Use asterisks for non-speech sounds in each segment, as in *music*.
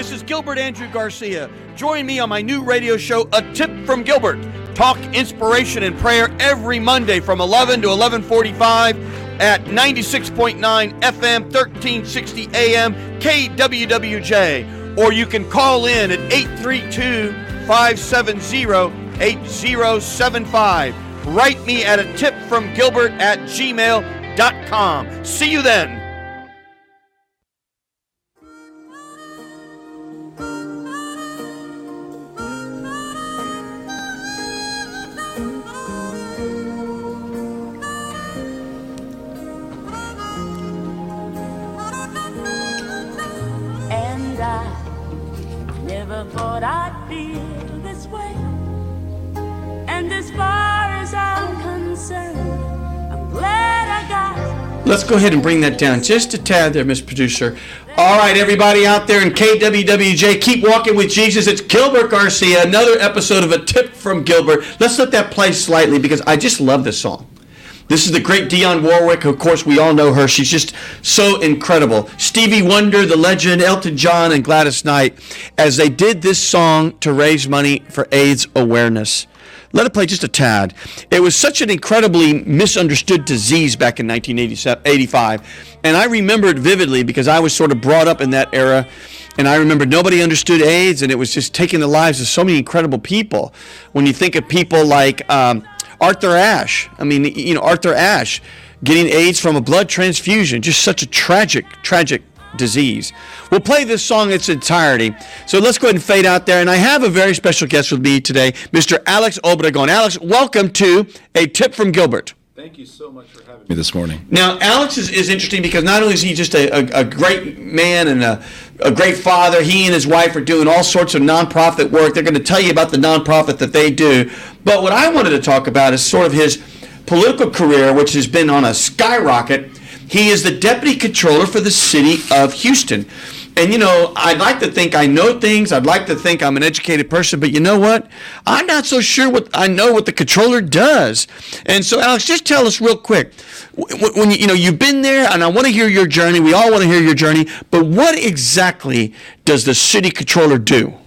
This is Gilbert Andrew Garcia. Join me on my new radio show, A Tip from Gilbert. Talk inspiration and prayer every Monday from 11 to 11:45 at 96.9 FM 1360 AM KWWJ or you can call in at 832-570-8075. Write me at a tip from Gilbert at gmail.com. See you then. Go ahead and bring that down just a tad there, Miss Producer. All right, everybody out there in KWWJ, keep walking with Jesus. It's Gilbert Garcia, another episode of A Tip from Gilbert. Let's let that play slightly because I just love this song. This is the great Dionne Warwick. Of course, we all know her. She's just so incredible. Stevie Wonder, the legend, Elton John, and Gladys Knight, as they did this song to raise money for AIDS awareness. Let it play just a tad. It was such an incredibly misunderstood disease back in 1985. And I remember it vividly because I was sort of brought up in that era. And I remember nobody understood AIDS, and it was just taking the lives of so many incredible people. When you think of people like um, Arthur Ashe, I mean, you know, Arthur Ashe getting AIDS from a blood transfusion, just such a tragic, tragic disease. We'll play this song in its entirety. So let's go ahead and fade out there. And I have a very special guest with me today, Mr. Alex Obregon. Alex, welcome to A Tip from Gilbert. Thank you so much for having me this morning. Now, Alex is, is interesting because not only is he just a, a, a great man and a, a great father, he and his wife are doing all sorts of nonprofit work. They're going to tell you about the nonprofit that they do. But what I wanted to talk about is sort of his political career, which has been on a skyrocket. He is the deputy controller for the city of Houston. And you know, I'd like to think I know things. I'd like to think I'm an educated person, but you know what? I'm not so sure what I know what the controller does. And so, Alex, just tell us real quick when, you know you've been there, and I want to hear your journey. We all want to hear your journey. But what exactly does the city controller do?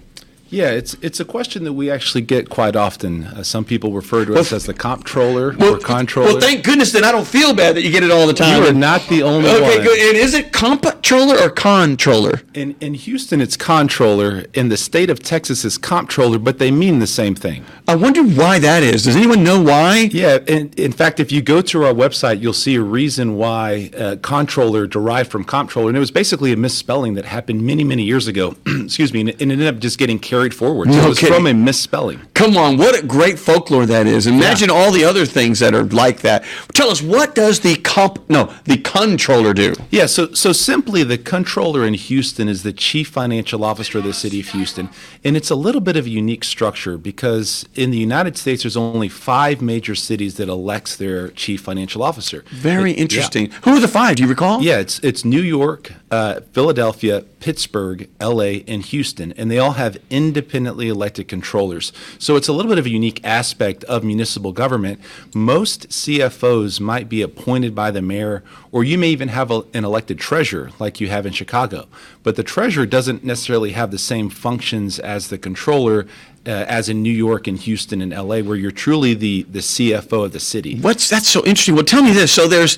Yeah, it's it's a question that we actually get quite often. Uh, some people refer to us Well, as the comptroller or controller. Well, thank goodness then I don't feel bad that you get it all the time. you are not the only Okay, one. Okay, good. And is it comptroller or controller? In in Houston, it's controller. In the state of Texas, it's comptroller, but they mean the same thing. I wonder why that is. Does anyone know why? Yeah, and in fact, if you go to our website, you'll see a reason why uh, controller derived from comptroller, and it was basically a misspelling that happened many, many years ago. *clears throat* Excuse me, and it ended up just getting carried forward. So No it was kidding. from a misspelling. Come on, what a great folklore that is. Imagine all the other things that are like that. Tell us, what does the comp, no, the controller do? Yeah, so so simply the controller in Houston is the chief financial officer of the city of Houston, and it's a little bit of a unique structure because in the United States there's only five major cities that elects their chief financial officer. Very It- yeah. interesting. Who are the five? Do you recall? Yeah, it's it's New York, uh, Philadelphia, Pittsburgh, L.A., and Houston, and they all have independently elected controllers. So it's a little bit of a unique aspect of municipal government. Most CFOs might be appointed by the mayor, or you may even have a, an elected treasurer, like you have in Chicago. But the treasurer doesn't necessarily have the same functions as the controller. Uh, as in New York and Houston and LA, where you're truly the, the CFO of the city. What's that's so interesting? Well, tell me this. So there's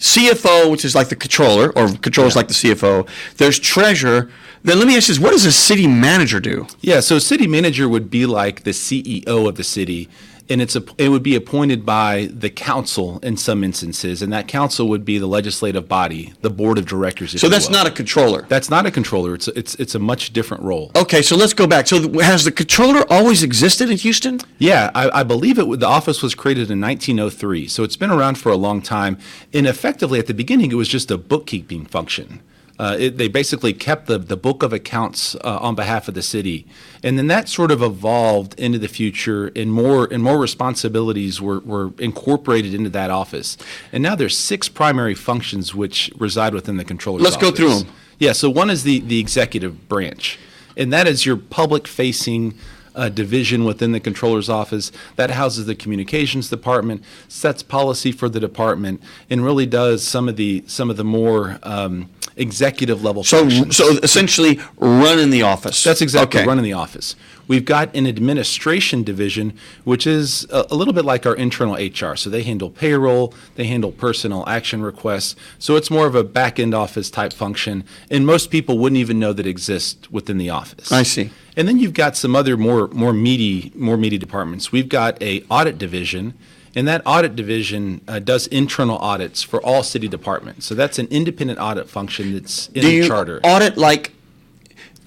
CFO, which is like the controller, or controller's like the CFO. There's treasurer. Then let me ask you this: What does a city manager do? Yeah, so city manager would be like the CEO of the city, and it's a, it would be appointed by the council in some instances, and that council would be the legislative body, the board of directors. if So you that's will. not a controller. that's not a controller. It's a, it's it's a much different role. Okay, so let's go back. So th- has the controller always existed in Houston? Yeah, I, I believe it. The office was created in 1903, so it's been around for a long time. And effectively, at the beginning, it was just a bookkeeping function. Uh, it, they basically kept the, the book of accounts uh, on behalf of the city, and then that sort of evolved into the future, and more and more responsibilities were, were incorporated into that office. And now there's six primary functions which reside within the controller's Let's go through them. Yeah, so one is the, the executive branch, and that is your public facing uh, division within the controller's office that houses the communications department, sets policy for the department, and really does some of the some of the more um, executive level So, functions. so essentially, running the office. That's exactly Okay. running the office. We've got an administration division, which is a, a little bit like our internal HR. So they handle payroll, they handle personnel action requests. So it's more of a back end office type function, and most people wouldn't even know that exists within the office. I see. And then you've got some other more more meaty more meaty departments. We've got a audit division. And that audit division uh, does internal audits for all city departments. So that's an independent audit function that's in Do the you charter. audit like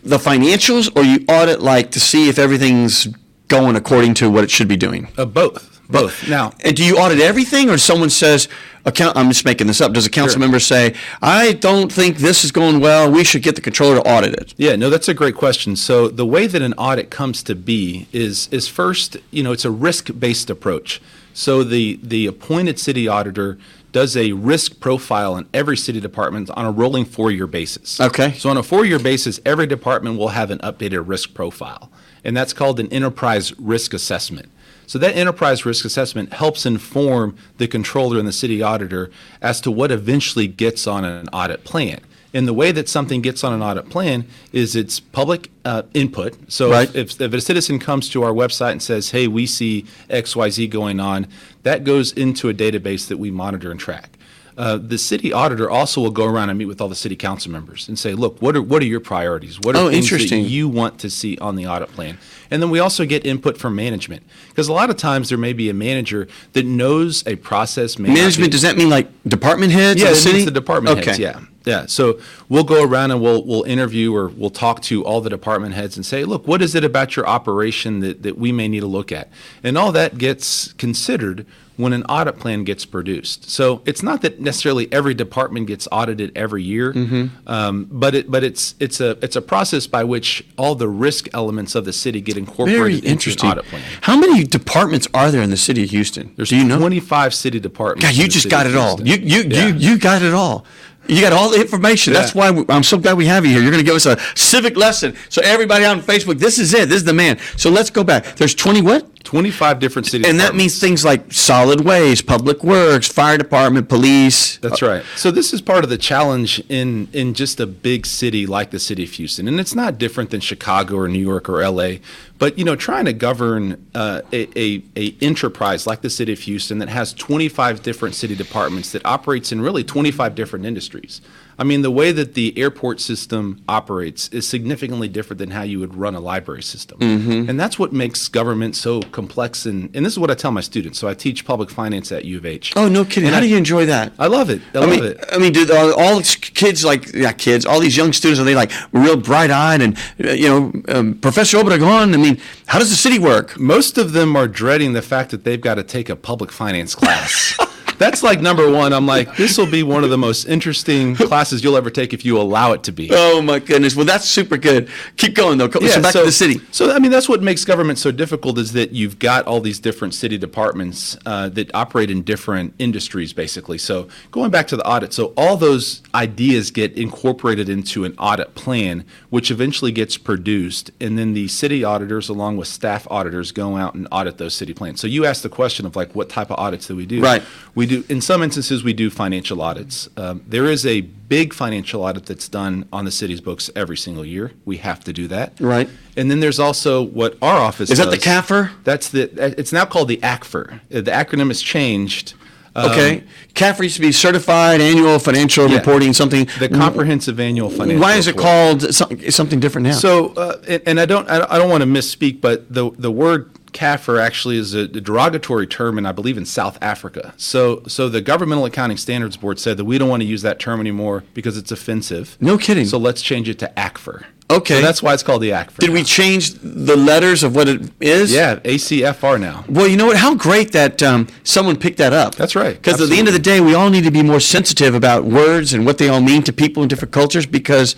the financials, or you audit like to see if everything's going according to what it should be doing? Uh, both, both. Now, And do you audit everything, or someone says, account, I'm just making this up, does a council Sure. member say, I don't think this is going well, we should get the controller to audit it? Yeah, no, that's a great question. So the way that an audit comes to be is is first, you know, it's a risk-based approach. So the the appointed city auditor does a risk profile in every city department on a rolling four-year basis. Okay. So on a four-year basis, every department will have an updated risk profile, and that's called an enterprise risk assessment. So that enterprise risk assessment helps inform the controller and the city auditor as to what eventually gets on an audit plan. And the way that something gets on an audit plan is it's public uh, input. So Right. if, if a citizen comes to our website and says, hey, we see XYZ going on, that goes into a database that we monitor and track. Uh, the city auditor also will go around and meet with all the city council members and say, look, what are, what are your priorities? What are Oh, things that you want to see on the audit plan? And then we also get input from management. Because a lot of times there may be a manager that knows a process Management, does that mean like department heads yeah, the it city? means the department okay. heads. Yeah, yeah. So we'll go around and we'll we'll interview or we'll talk to all the department heads and say, look, what is it about your operation that, that we may need to look at? And all that gets considered when an audit plan gets produced. So it's not that necessarily every department gets audited every year, Mm-hmm. um, but it but it's it's a it's a process by which all the risk elements of the city get incorporated Very into interesting. an audit plan. How many departments are there in the city of Houston? There's Do you know? 25 city departments. God, you just got it all. You you Yeah. you you got it all. You got all the information. That's why we, I'm so glad we have you here. You're going to give us a civic lesson. So everybody on Facebook, this is it. This is the man. So let's go back. There's 20 what? 25 different cities. And that means things like solid waste, public works, fire department, police. That's right. So this is part of the challenge in in just a big city like the city of Houston, and it's not different than Chicago or New York or L.A. But you know, trying to govern uh, a, a a enterprise like the city of Houston that has 25 different city departments that operates in really 25 different industries. I mean, the way that the airport system operates is significantly different than how you would run a library system, Mm-hmm. and that's what makes government so complex. And and this is what I tell my students. So I teach public finance at U of H. Oh, no kidding. And How I- do you enjoy that? I love it. I, I love mean, it. I mean, do all, kids like yeah, kids, all these young students are they like real bright eyed and uh, you know, um, Professor Obregon? I mean, how does the city work? Most of them are dreading the fact that they've got to take a public finance class. *laughs* That's like number one. I'm like, this will be one of the most interesting classes you'll ever take if you allow it to be. Oh my goodness! Well, that's super good. Keep going though. so back to the city. So I mean, that's what makes government so difficult is that you've got all these different city departments uh, that operate in different industries, basically. So going back to the audit, so all those ideas get incorporated into an audit plan, which eventually gets produced, and then the city auditors, along with staff auditors, go out and audit those city plans. So you asked the question of like, what type of audits do we do? Right. We do in some instances we do financial audits. Um, there is a big financial audit that's done on the city's books every single year. We have to do that. Right. And then there's also what our office Is that the does. CAFR? That's the. It's now called the ACFR. Uh, The acronym has changed. Um, Okay, CAFR used to be Certified Annual Financial Yeah. Reporting something. The comprehensive annual financial. Why is it report. called some- something different now? So, uh, and, and I don't, I don't- I don't want to misspeak, but the the word CAFR actually is a derogatory term, and I believe in South Africa. So, so the Governmental Accounting Standards Board said that we don't want to use that term anymore because it's offensive. No kidding. So let's change it to ACFR. Okay. So that's why it's called the ACFR. Did we change the letters of what it is? Yeah, ACFR now. Well, you know what? How great that um, someone picked that up. That's right. Because at the end of the day, we all need to be more sensitive about words and what they all mean to people in different cultures because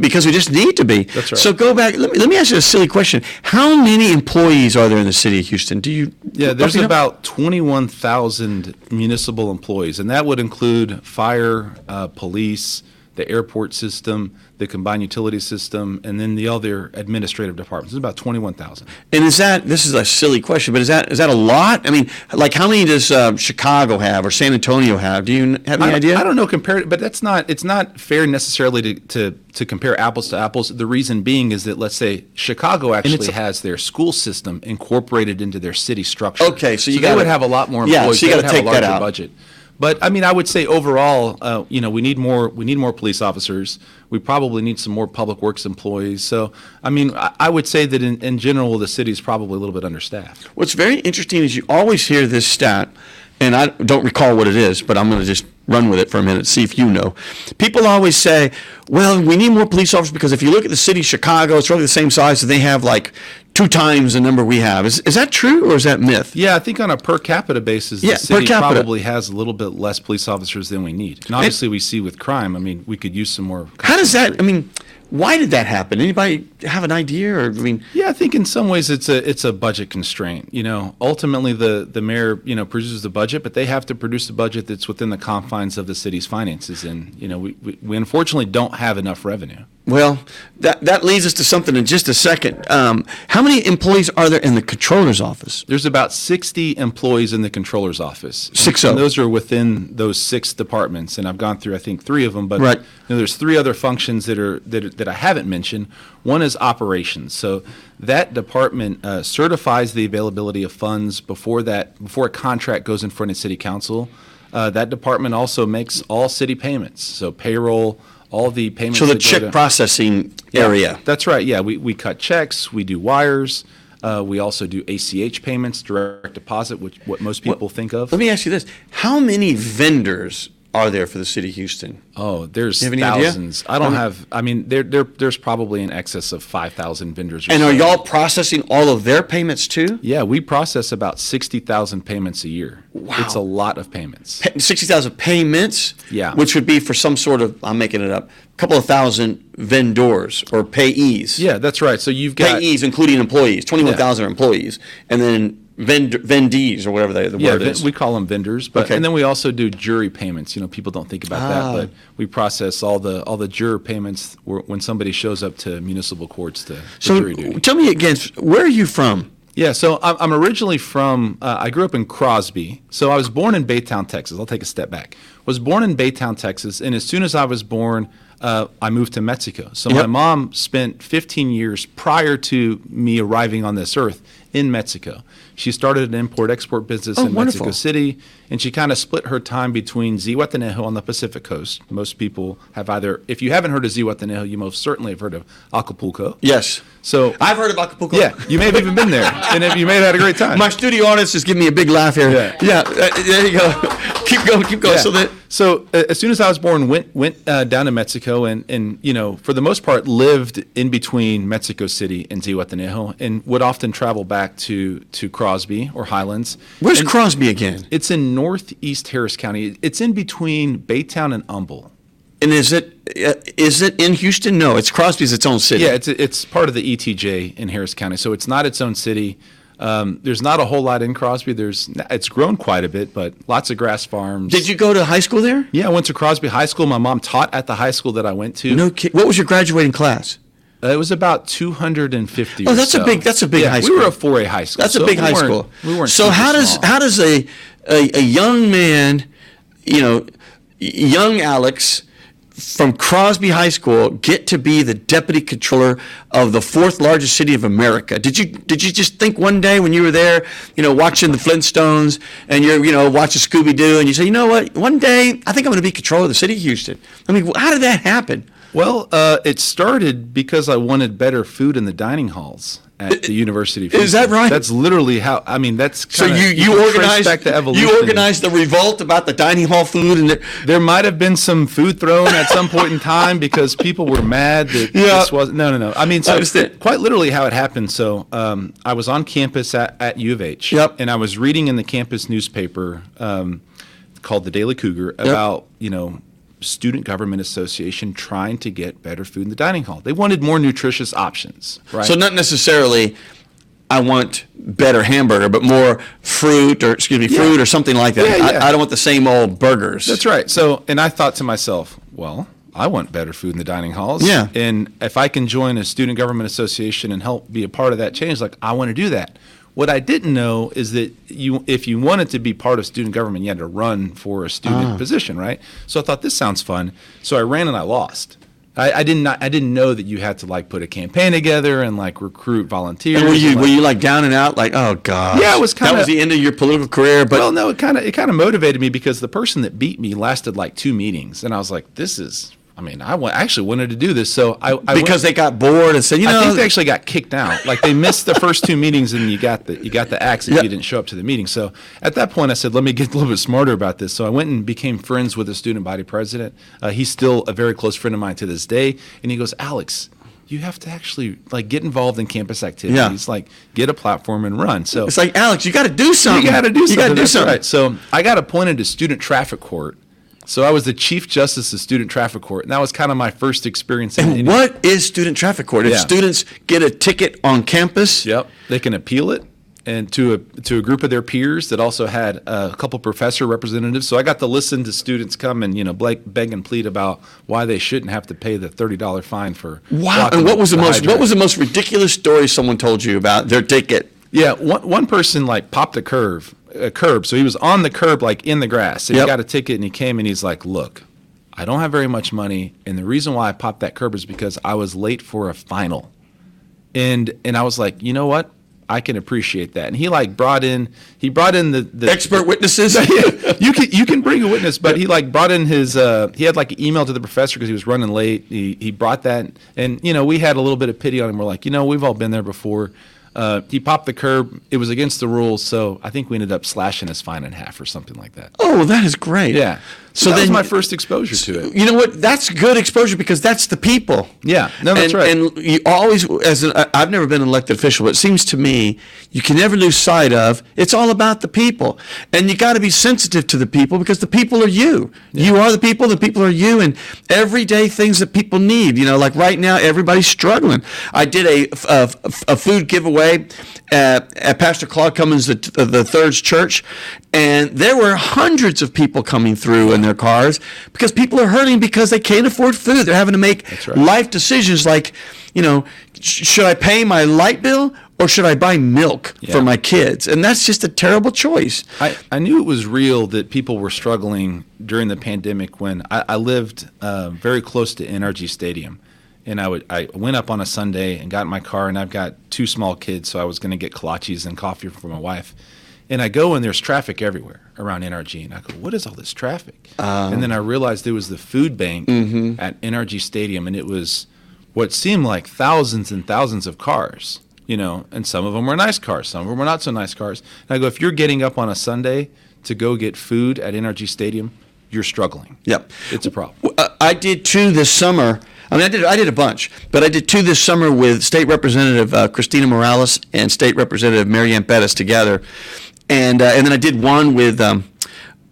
because we just need to be. That's right. So go back. Let me let me ask you a silly question. How many employees are there in the city of Houston? Do you? Yeah, there's about 21,000 municipal employees, and that would include fire, uh, police, the airport system, the combined utility system, and then the other administrative departments. It's about 21,000. And is that this is a silly question, but is that is that a lot? I mean, like how many does uh, Chicago have or San Antonio have? Do you have any I, idea? I don't know compared, but that's not. It's not fair necessarily to, to to compare apples to apples. The reason being is that let's say Chicago actually has their school system incorporated into their city structure. Okay, so you they gotta- would have a lot more employees. Yeah, so you they gotta would have take a that larger out. budget. But I mean, I would say overall, uh, you know, we need more. We need more police officers. We probably need some more public works employees. So, I mean, I, I would say that in, in general, the city is probably a little bit understaffed. What's very interesting is you always hear this stat, and I don't recall what it is, but I'm going to just run with it for a minute, see if you know. People always say, well, we need more police officers because if you look at the city of Chicago, it's roughly the same size, and they have like two times the number we have. Is, is that true or is that myth? Yeah, I think on a per capita basis, Yeah, the city probably has a little bit less police officers than we need. And obviously, we see with crime. I mean, we could use some more. How does that, I mean, why did that happen? Anybody have an idea? Or, I mean, Yeah, I think in some ways it's a it's a budget constraint. You know, ultimately the the mayor you know produces the budget, but they have to produce a budget that's within the confines of the city's finances, and you know we we, we unfortunately don't have enough revenue. Well, that, that leads us to something in just a second. Um, how many employees are there in the controller's office? There's about 60 employees in the controller's office. Six and those are within those six departments, and I've gone through I think three of them. But Right. you know, there's three other functions that are that, that I haven't mentioned. One is operations. So that department uh, certifies the availability of funds before that before a contract goes in front of city council. Uh, that department also makes all city payments, so payroll, all the payments. So the check to- processing yeah, area. That's right. Yeah, we, we cut checks, we do wires, uh, we also do ACH payments, direct deposit, which what most people think of. Let me ask you this: How many vendors are there for the city of Houston? oh, there's any idea? thousands. I don't have. I mean, there, there there's probably in excess of five thousand vendors. Or And are y'all processing all of their payments too? Yeah, we process about sixty thousand payments a year. Wow. It's a lot of payments. Pa- Sixty thousand payments. Yeah. Which would be for some sort of I'm making it up, a couple of thousand vendors or payees. Yeah, that's right. So you've got Payees, including employees, twenty-one thousand are employees, and then vend- vendees or whatever the, the Yeah, word is. we call them vendors, but Okay. and then we also do jury payments. You know, people don't think about Ah. that, but we process all the all the juror payments when somebody shows up to municipal courts to for so jury duty. tell me again, where are you from? Yeah, so I'm I'm originally from. Uh, I grew up in Crosby. So I was born in Baytown, Texas. I'll take a step back. Was born in Baytown, Texas, and as soon as I was born, uh, I moved to Mexico. So my mom spent 15 years prior to me arriving on this earth in Mexico. She started an import-export business Oh, in wonderful. Mexico City, and she kind of split her time between Zihuatanejo on the Pacific coast. Most people have either, if you haven't heard of Zihuatanejo, you most certainly have heard of Acapulco. Yes. So I've heard of Acapulco. yeah, you may have even been there, and if you may have had a great time. My studio audience is giving me a big laugh here. Yeah. Yeah, uh, there you go. *laughs* keep going, keep going. Yeah. So that So uh, as soon as I was born, went went uh, down to Mexico, and and you know for the most part lived in between Mexico City and Zihuatanejo, and would often travel back to to Crosby or Highlands. where's And Crosby again? It's in northeast Harris County. It's in between Baytown and Humble. And is it uh, is it in Houston? No, it's Crosby's its own city. Yeah, it's it's part of the ETJ in Harris County, so it's not its own city. Um, there's not a whole lot in Crosby. There's it's grown quite a bit, but lots of grass farms. Did you go to high school there? Yeah, I went to Crosby High School. My mom taught at the high school that I went to. No kid. What was your graduating class? Uh, it was about 250. Oh, that's a big- that's a big Yeah, high school. We were a 4A high school. That's so a big high school. We weren't. so how does small. how does a, a a young man, you know, young Alex from Crosby High School get to be the deputy controller of the fourth largest city of America? Did you did you just think one day when you were there, you know, watching the Flintstones and you're you know watching Scooby Doo and you say, you know what, one day I think I'm going to be controller of the city of Houston. I mean, how did that happen? Well, uh, it started because I wanted better food in the dining halls at the University of is that right? That's literally how. I mean, that's So kinda, you you, can organized back the evolution. you organized the revolt about the dining hall food and the, There might have been some food thrown at some point in time because people were mad that *laughs* Yeah. this was no, no, no. I mean, so I quite literally how it happened. So um, I was on campus at, at U of H, Yep. and I was reading in the campus newspaper um, called the Daily Cougar about you know student government association trying to get better food in the dining hall. They wanted more nutritious options, right? So not necessarily, I want better hamburger, but more fruit or excuse me, fruit or something like that. Yeah, yeah. I, I don't want the same old burgers. That's right. So, and I thought to myself, well, I want better food in the dining halls. Yeah. And if I can join a student government association and help be a part of that change, like I want to do that. What I didn't know is that you, if you wanted to be part of student government, you had to run for a student Ah. position, right? So I thought this sounds fun. So I ran and I lost. I, I did not. I didn't know that you had to like put a campaign together and like recruit volunteers. And were you and, were like- you like down and out? Like, oh god. Yeah, it was kinda- that was the end of your political career. But well, no, it kind of it kind of motivated me because the person that beat me lasted like two meetings, and I was like, "This is." I mean, I actually wanted to do this, so I, I because they got bored and said, you know, I think they actually got kicked out. Like they missed the first two meetings, and you got the you got the axe if Yeah. you didn't show up to the meeting. So at that point, I said, "Let me get a little bit smarter about this." So I went and became friends with the student body president. Uh, he's still a very close friend of mine to this day, and he goes, "Alex." You have to actually like get involved in campus activities, yeah. like get a platform and run. So it's like Alex, you got to do something. you got to do something. You got to do something. Right. So I got appointed to student traffic court. So I was the chief justice of student traffic court, and that was kind of my first experience. And what is student traffic court? If Yeah. students get a ticket on campus, Yep, they can appeal it, and to a to a group of their peers that also had a couple professor representatives. So I got to listen to students come and you know beg, beg and plead about why they shouldn't have to pay the thirty dollar fine for. wow. And what was the most hydrant. what was the most ridiculous story someone told you about their ticket? Yeah, one, one person like popped a curve, a curb. So he was on the curb, like in the grass, and Yep. he got a ticket, and he came and he's like, "Look, I don't have very much money, and the reason why I popped that curb is because I was late for a final." And and I was like, you know what? I can appreciate that. And he like brought in, he brought in the, the Expert witnesses. *laughs* you can you can bring a witness, but he like brought in his uh, he had like an email to the professor because he was running late. He he brought that, and you know we had a little bit of pity on him. We're like, you know, we've all been there before. Uh, he popped the curb. It was against the rules, so I think we ended up slashing his fine in half or something like that. oh, that is great. Yeah. So So that then was my first exposure to it. You know what? That's good exposure because that's the people. Yeah. No, that's and, right. And you always, as an, I- I've never been an elected official, but it seems to me you can never lose sight of it's all about the people, and you got to be sensitive to the people because the people are you. You are the people. The people are you, and everyday things that people need. You know, like right now, everybody's struggling. I did a, a, a food giveaway at, at Pastor Claude Cummins the, the Third's church, and there were hundreds of people coming through in their cars because people are hurting because they can't afford food. They're having to make right. life decisions like, you know, sh- should I pay my light bill or should I buy milk Yeah. for my kids? And that's just a terrible choice. I, I knew it was real that people were struggling during the pandemic when I, I lived uh, very close to NRG Stadium. And I would I went up on a Sunday and got in my car and I've got two small kids, so I was going to get kolaches and coffee for my wife. And I go and there's traffic everywhere around NRG, and I go, "What is all this traffic?" and then I realized there was the food bank at NRG Stadium, and it was what seemed like thousands and thousands of cars, you know, and some of them were nice cars, some of them were not so nice cars. And I go, if you're getting up on a Sunday to go get food at NRG Stadium, you're struggling. Yep. It's a problem. Uh, I did two this summer. I mean, I did I did a bunch, but I did two this summer with State Representative uh, Christina Morales and State Representative Marianne Bettis together, and uh, and then I did one with. Um,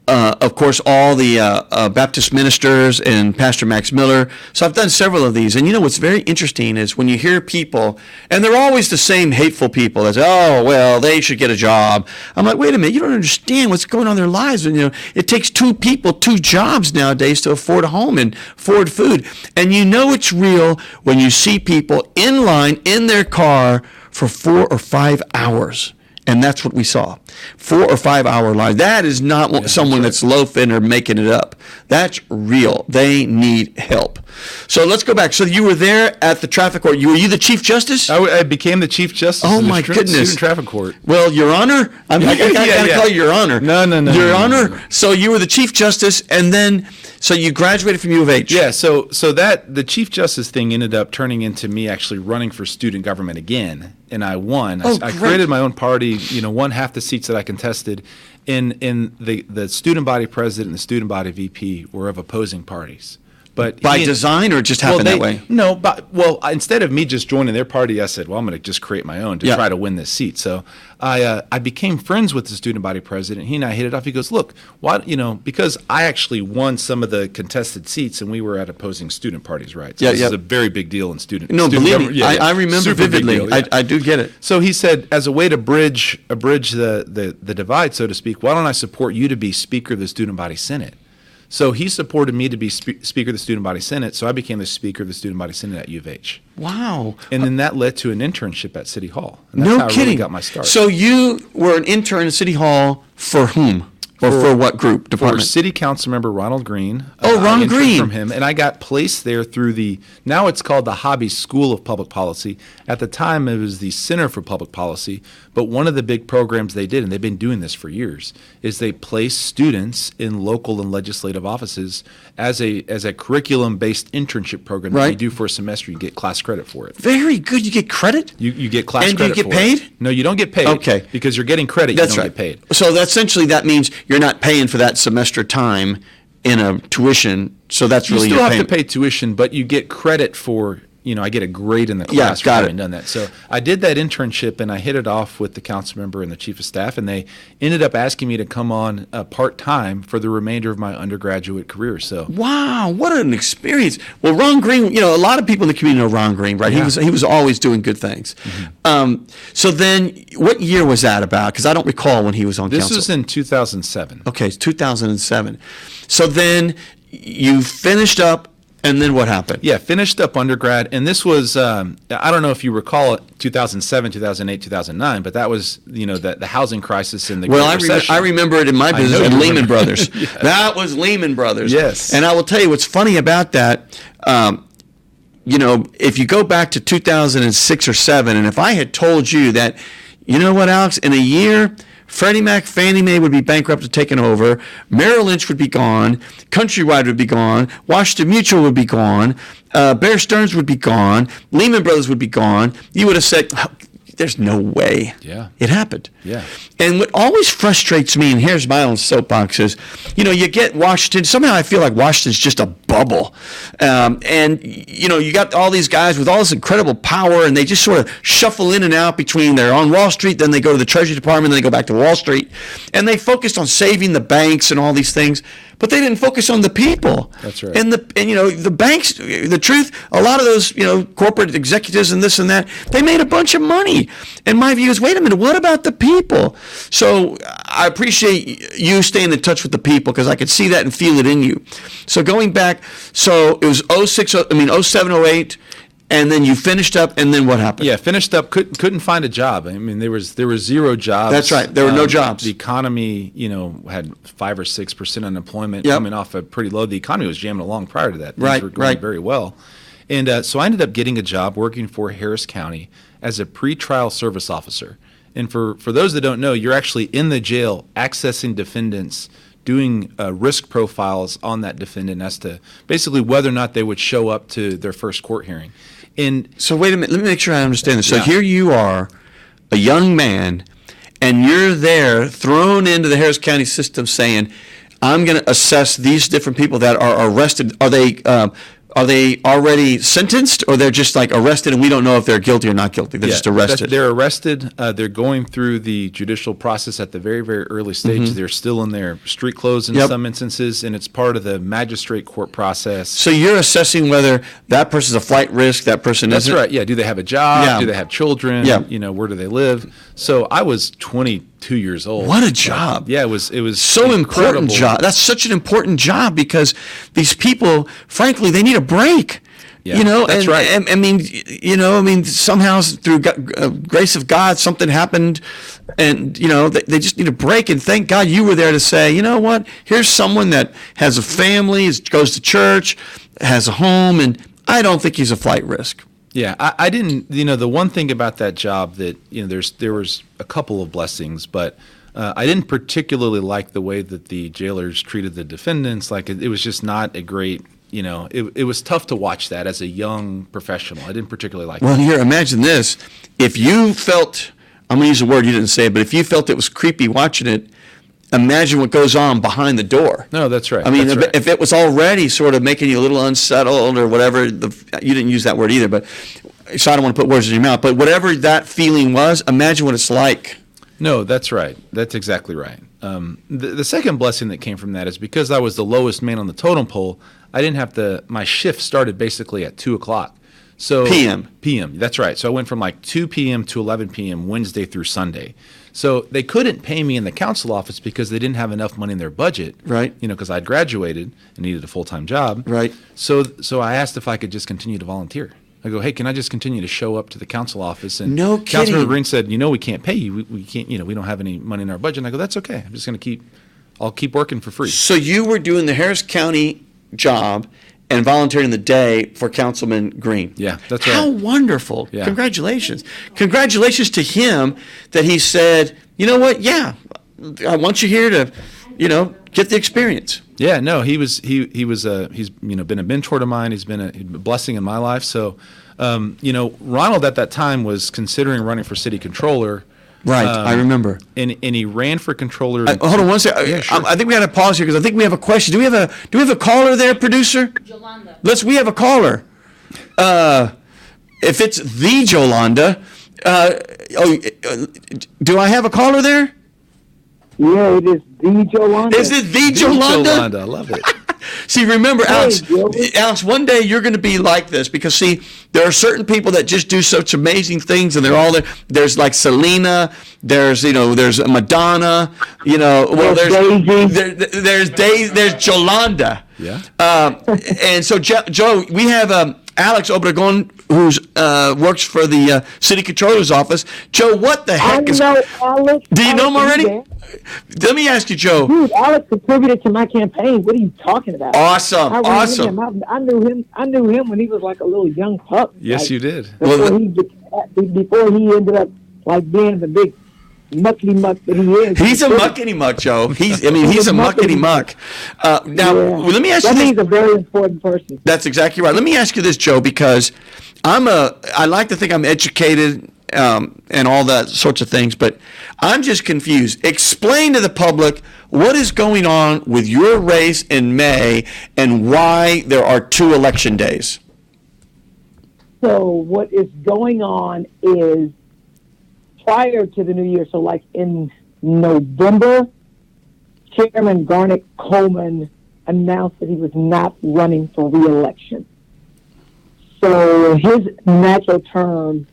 uh, of course, all the uh, uh, Baptist ministers and Pastor Max Miller. So I've done several of these. And you know what's very interesting is when you hear people, and they're always the same hateful people that say, oh, well, they should get a job. I'm like, wait a minute, you don't understand what's going on in their lives. And, you know, it takes two people, two jobs nowadays to afford a home and afford food. And you know it's real when you see people in line in their car for four or five hours. And that's what we saw. Four or five hour line. That is not what- someone that's loafing or making it up. That's real. They need help. So let's go back. So you were there at the traffic court. You were you the chief justice? I, I became the chief justice. Oh of the my goodness! Student traffic court. Well, Your Honor, I'm, *laughs* I, I, I Yeah, gotta yeah. call you Your Honor. No, no, no, Your no, Honor. no, no. So you were the chief justice, and then so you graduated from U of H. Yeah, so so that the chief justice thing ended up turning into me actually running for student government again, and I won. Oh, I, Oh, I great. created my own party. You know, won half the seats that I contested. In in the the student body president and the student body VP were of opposing parties. But By he design or just well, they- that way? No, but well, instead of me just joining their party, I said, well, I'm going to just create my own to Yeah. try to win this seat. So I uh, I became friends with the student body president. He and I hit it off. He goes, look, why you know because I actually won some of the contested seats and we were at opposing student parties, right? So Yeah, this yeah. is a very big deal in student. No, student believe me, yeah, I. I remember vividly. deal. I, I do get it. So he said, as a way to bridge a bridge the, the the divide, so to speak, why don't I support you to be Speaker of the Student Body Senate? So he supported me to be spe- Speaker of the Student Body Senate. So I became the Speaker of the Student Body Senate at U of H. Wow. And then that led to an internship at City Hall. And that's no how I kidding. really got my start. So you were an intern at City Hall for whom? Or for, what group for department? City Council Member Ronald Green. Oh, I Ron Green. from him, and I got placed there through the now it's called the Hobby School of Public Policy. At the time, it was the Center for Public Policy. But one of the big programs they did, and they've been doing this for years, is they place students in local and legislative offices as a as a curriculum based internship program that Right. you do for a semester. You get class credit for it. Very good. You get credit. You, you get class credit. And do you get for it. paid? No, you don't get paid. Okay. Because you're getting credit. That's you don't right. get paid. So that essentially that means you're not paying for that semester time in a tuition. So that's You really still your have to pay tuition, but you get credit for, you know, I get a grade in the Yeah, class got for it. having done that. So I did that internship and I hit it off with the council member and the chief of staff, and they ended up asking me to come on uh, part time for the remainder of my undergraduate career. So Wow, what an experience! Well, Ron Green, you know, a lot of people in the community know Ron Green, right? Yeah. He was he was always doing good things. Um, so then, what year was that about? Because I don't recall when he was on council. this council. was in 2007. okay, 2007. So then you finished up, and then what happened? Yeah, finished up undergrad, and this was um, I don't know if you recall it, 2007, 2008, 2009, but that was you know the, the housing crisis in the Well, I, Recession. I remember it in my business at Lehman. Brothers. *laughs* Yes. That was Lehman Brothers. Yes. And I will tell you what's funny about that. Um, you know, if you go back to 2006 or 7, and if I had told you that, you know what, Alex, in a year, Freddie Mac, Fannie Mae would be bankrupt and taken over, Merrill Lynch would be gone, Countrywide would be gone, Washington Mutual would be gone, uh, Bear Stearns would be gone, Lehman Brothers would be gone, you would have said, "Oh, there's no way. Yeah. It happened. Yeah. And what always frustrates me, and here's my own soapbox, is you know, you get Washington, somehow I feel like Washington's just a bubble. Um, and, you know, you got all these guys with all this incredible power, and they just sort of shuffle in and out between they're on Wall Street, then they go to the Treasury Department, then they go back to Wall Street. And they focused on saving the banks and all these things, but they didn't focus on the people. That's right. And the and you know the banks the truth a lot of those you know corporate executives and this and that they made a bunch of money and my view is wait a minute what about the people so i appreciate you staying in touch with the people because i could see that and feel it in you so going back so it was 06 i mean 07 08 and then you finished up and then what happened Yeah, finished up. Couldn't couldn't find a job. I mean, there was there was zero jobs. Um, That's right, there were no jobs. The economy, you know, had five or six percent unemployment Yep. coming off a pretty low. The economy was jamming along prior to that. Things Right, were going right. very well, and uh, so I ended up getting a job working for Harris County as a pretrial service officer. And for for those that don't know, you're actually in the jail accessing defendants. Doing uh, risk profiles on that defendant as to basically whether or not they would show up to their first court hearing. And So wait a minute. Let me make sure I understand this. So Yeah. here you are, a young man, and you're there thrown into the Harris County system, saying, "I'm going to assess these different people that are arrested. Are they um, are they already sentenced, or they're just like arrested, and we don't know if they're guilty or not guilty? They're Yeah, just arrested. They're arrested. Uh, they're going through the judicial process at the very, very early stages. They're still in their street clothes in Mm-hmm. Yep. some instances, and it's part of the magistrate court process. so you're assessing whether that person's a flight risk, that person That's isn't. right. Yeah. Do they have a job? Yeah. Do they have children? Yeah. You know, where do they live? So I was 22 years old. What a job. Yeah. It was. It was so important job. That's such an important job because these people, frankly, they need a break. Yeah, you know, that's and, right. and- I mean, you know, I mean, somehow through go- uh, grace of God, something happened, and you know, they, they just need a break. And thank God you were there to say, you know what? Here's someone that has a family, is- goes to church, has a home, and I don't think he's a flight risk. Yeah, I, I didn't. You know, the one thing about that job that you know, there's there was a couple of blessings, but uh, I didn't particularly like the way that the jailers treated the defendants. Like it, it was just not a great. You know, it, it was tough to watch that as a young professional. I didn't particularly like. It. Well, it. here, imagine this: if you felt, I'm going to use a word you didn't say, but if you felt it was creepy watching it, imagine what goes on behind the door. No, that's right. I mean, if, right. if it was already sort of making you a little unsettled or whatever, the, you didn't use that word either, but so I don't want to put words in your mouth. But whatever that feeling was, imagine what it's like. No, that's right. That's exactly right. Um, the, the second blessing that came from that is because I was the lowest man on the totem pole. I didn't have to. My shift started basically at two o'clock. So PM. PM. That's right. So I went from like two p.m. to eleven p.m. Wednesday through Sunday. So they couldn't pay me in the council office because they didn't have enough money in their budget. Right. You know, because I'd graduated and needed a full time job. Right. So so I asked if I could just continue to volunteer. I go, hey, can I just continue to show up to the council office? And No kidding. Green said, you know, we can't pay you. We, we can't, you know, we don't have any money in our budget. And I go, that's okay. I'm just going to keep, I'll keep working for free. So you were doing the Harris County job and volunteering the day for Councilman Green. Yeah, that's right. How right. wonderful. Yeah. Congratulations. Congratulations to him that he said, you know what? Yeah, I want you here to, you know, get the experience. Yeah, no, he was he he was a he's you know been a mentor to mine. He's been a, a blessing in my life. So, um, you know, Ronald at that time was considering running for city controller. Right, um, I remember. and and he ran for controller. In hold on one second. Yeah, sure. I, I think we got to pause here because I think we have a question. Do we have a Do we have a caller there, producer? Jolanda. Let's. We have a caller. Uh, if it's the Jolanda, uh, oh, uh, do I have a caller there? Yeah, it is the Jolanda. Is it the Dude, Jolanda? Jolanda, I love it. See, remember, Alex. Joe. Alex, one day you're going to be like this because see, there are certain people that just do such amazing things, and they're all there. There's like Selena. There's you know, there's Madonna. You know, well, there's There's Daisy. there, there's Daisy. There's Jolanda. Yeah. Um, and so, Joe, we have um, Alex Obregon, who's uh, works for the uh, city controller's office. Joe, what the I heck is? know Alex. Do you know him already? Let me ask you, Joe. Dude, Alex contributed to my campaign. What are you talking about? Awesome, I awesome. Him. I, I knew him. I knew him when he was like a little young pup. Yes, like, you did. Before Well, he be- before he ended up like being the big muckety muck that he is. He's a muckety muck, Joe. He's, I mean, he's a muckety muck. Uh, now, Yeah. let me ask that you means this. a very important person. That's exactly right. Let me ask you this, Joe, because I'm a, I like to think I'm educated um, and all that sorts of things, but I'm just confused. Explain to the public what is going on with your race in May and why there are two election days. So what is going on is prior to the new year, so like in November, Chairman Garnet Coleman announced that he was not running for reelection. So his natural term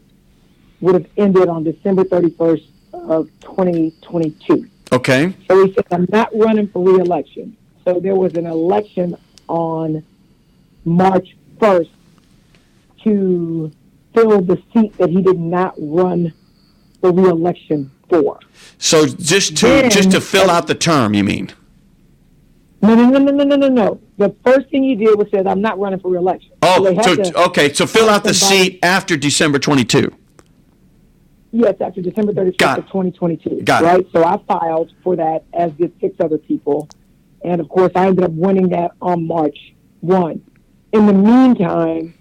would have ended on December 31st of 2022. Okay. So he said, I'm not running for reelection. So there was an election on March 1st to fill the seat that he did not run for reelection for. So just to Then- just to fill out the term, you mean? No, no, no, no, no, no, no, no. The first thing you did was said, I'm not running for reelection. Oh, had so to- okay. So fill out the seat after December 22. Yes, after December 31st of 2022. Got it. right? So I filed for that, as did six other people. And of course, I ended up winning that on March 1. In the meantime,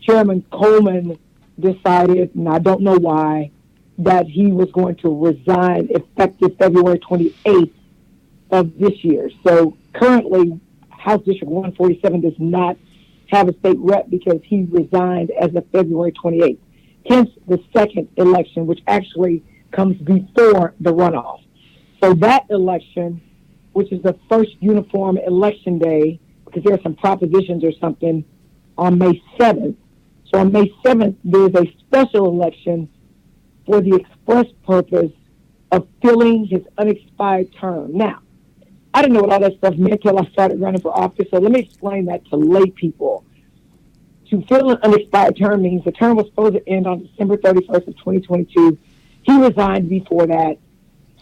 Chairman Coleman decided, and I don't know why, that he was going to resign effective February 28th of this year. So currently, House District 147 does not have a state rep because he resigned as of February 28th. Hence the second election, which actually comes before the runoff. So that election, which is the first uniform election day, because there are some propositions or something on May 7th. So on May 7th, there's a special election for the express purpose of filling his unexpired term. Now, I didn't know what all that stuff meant until I started running for office. So let me explain that to lay people. To fill an unexpired term means the term was supposed to end on December 31st of 2022. He resigned before that.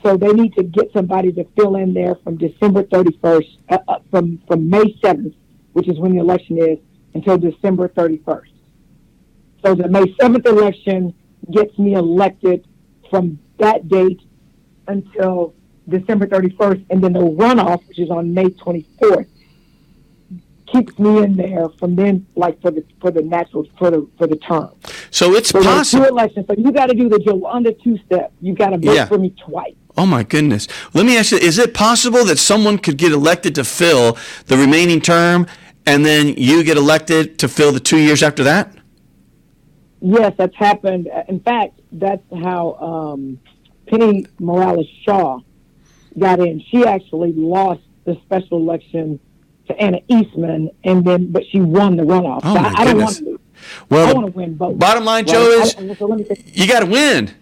So they need to get somebody to fill in there from December 31st, uh, uh, from, from May 7th, which is when the election is, until December 31st. So the May 7th election gets me elected from that date until December 31st, and then the runoff, which is on May 24th, keeps me in there from then, like for the for the natural for the for the term. So it's So there's two possible. elections, so you got to do the Jolanda two step. You got to vote Yeah. for me twice. Oh my goodness. Let me ask you: Is it possible that someone could get elected to fill the remaining term, and then you get elected to fill the two years after that? Yes, that's happened. In fact, that's how um, Penny Morales Shaw got in. She actually lost the special election to Anna Eastman, and then but she won the runoff. Oh, So my I, I don't want to. Well, I want to win both. bottom line, right? Joe, is I- so let me say, you got to win.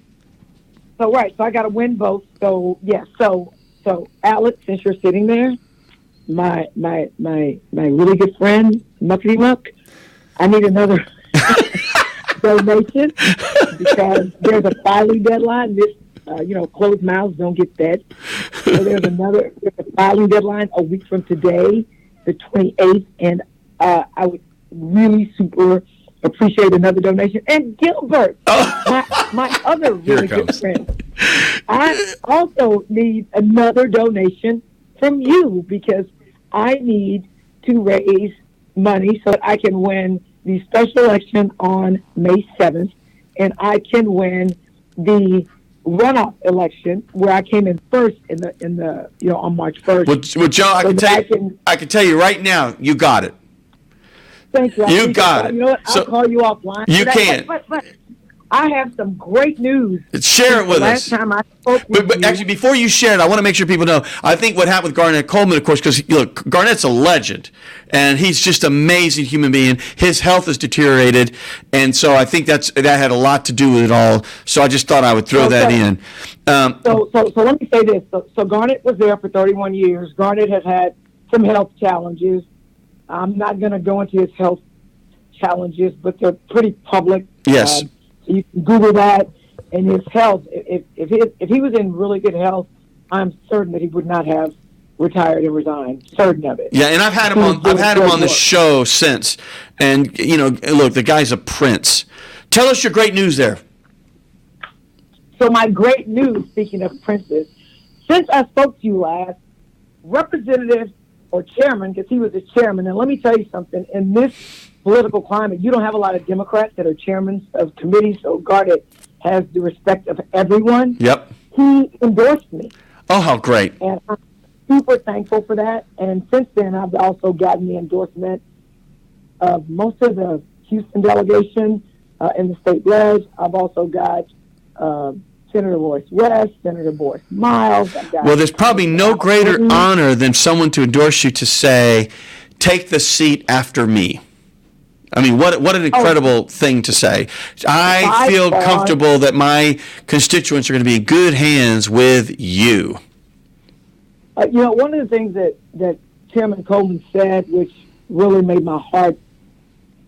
so right, so I got to win both. So yeah, so so Alex, since you're sitting there, my my my my really good friend Muckety Muck, I need another *laughs* *laughs* donation because there's a filing deadline. This uh, you know, closed mouths don't get fed. So there's another there's a filing deadline a week from today, the 28th, and uh, I would really super appreciate another donation. And Gilbert, my, my other *laughs* really good friend, I also need another donation from you because I need to raise money so that I can win the special election on May 7th and I can win the runoff election where I came in first in the in the you know on March 1st. Well, well, Joe, I So can tell I you, I can tell you right now, you got it. Thank you. I You got it. You know what? I'll So- call you offline. You can. But, but, but I have some great news. Share it with the us. Last time I spoke But, but actually, before you share it, I want to make sure people know. I think what happened with Garnett Coleman, of course, because look, Garnett's a legend, and he's just an amazing human being. His health has deteriorated, and so I think that's that had a lot to do with it all. So I just thought I would throw that in. Um, So, so, so let me say this. So, so Garnett was there for 31 years. Garnett has had some health challenges. I'm not going to go into his health challenges, but they're pretty public. Yes. So you can Google that. And his health, if if he, if he was in really good health, I'm certain that he would not have retired and resigned. Certain of it. Yeah, and I've had him on. I've had him on the show since, and you know, look, the guy's a prince. Tell us your great news there. So my great news, speaking of princes, since I spoke to you last, representative or chairman, because he was the chairman, and let me tell you something, in this political climate, you don't have a lot of Democrats that are chairmen of committees, so Garnett has the respect of everyone. Yep. He endorsed me, Oh, how great! and I'm super thankful for that. And since then, I've also gotten the endorsement of most of the Houston delegation uh, in the state ledge. I've also got uh, Senator Royce West, Senator Borris Miles. Well, there's probably no greater honor than someone to endorse you to say, "Take the seat after me." I mean, what what an incredible thing to say. I feel comfortable that my constituents are going to be in good hands with you. Uh, you know, one of the things that, that Chairman Coleman said, which really made my heart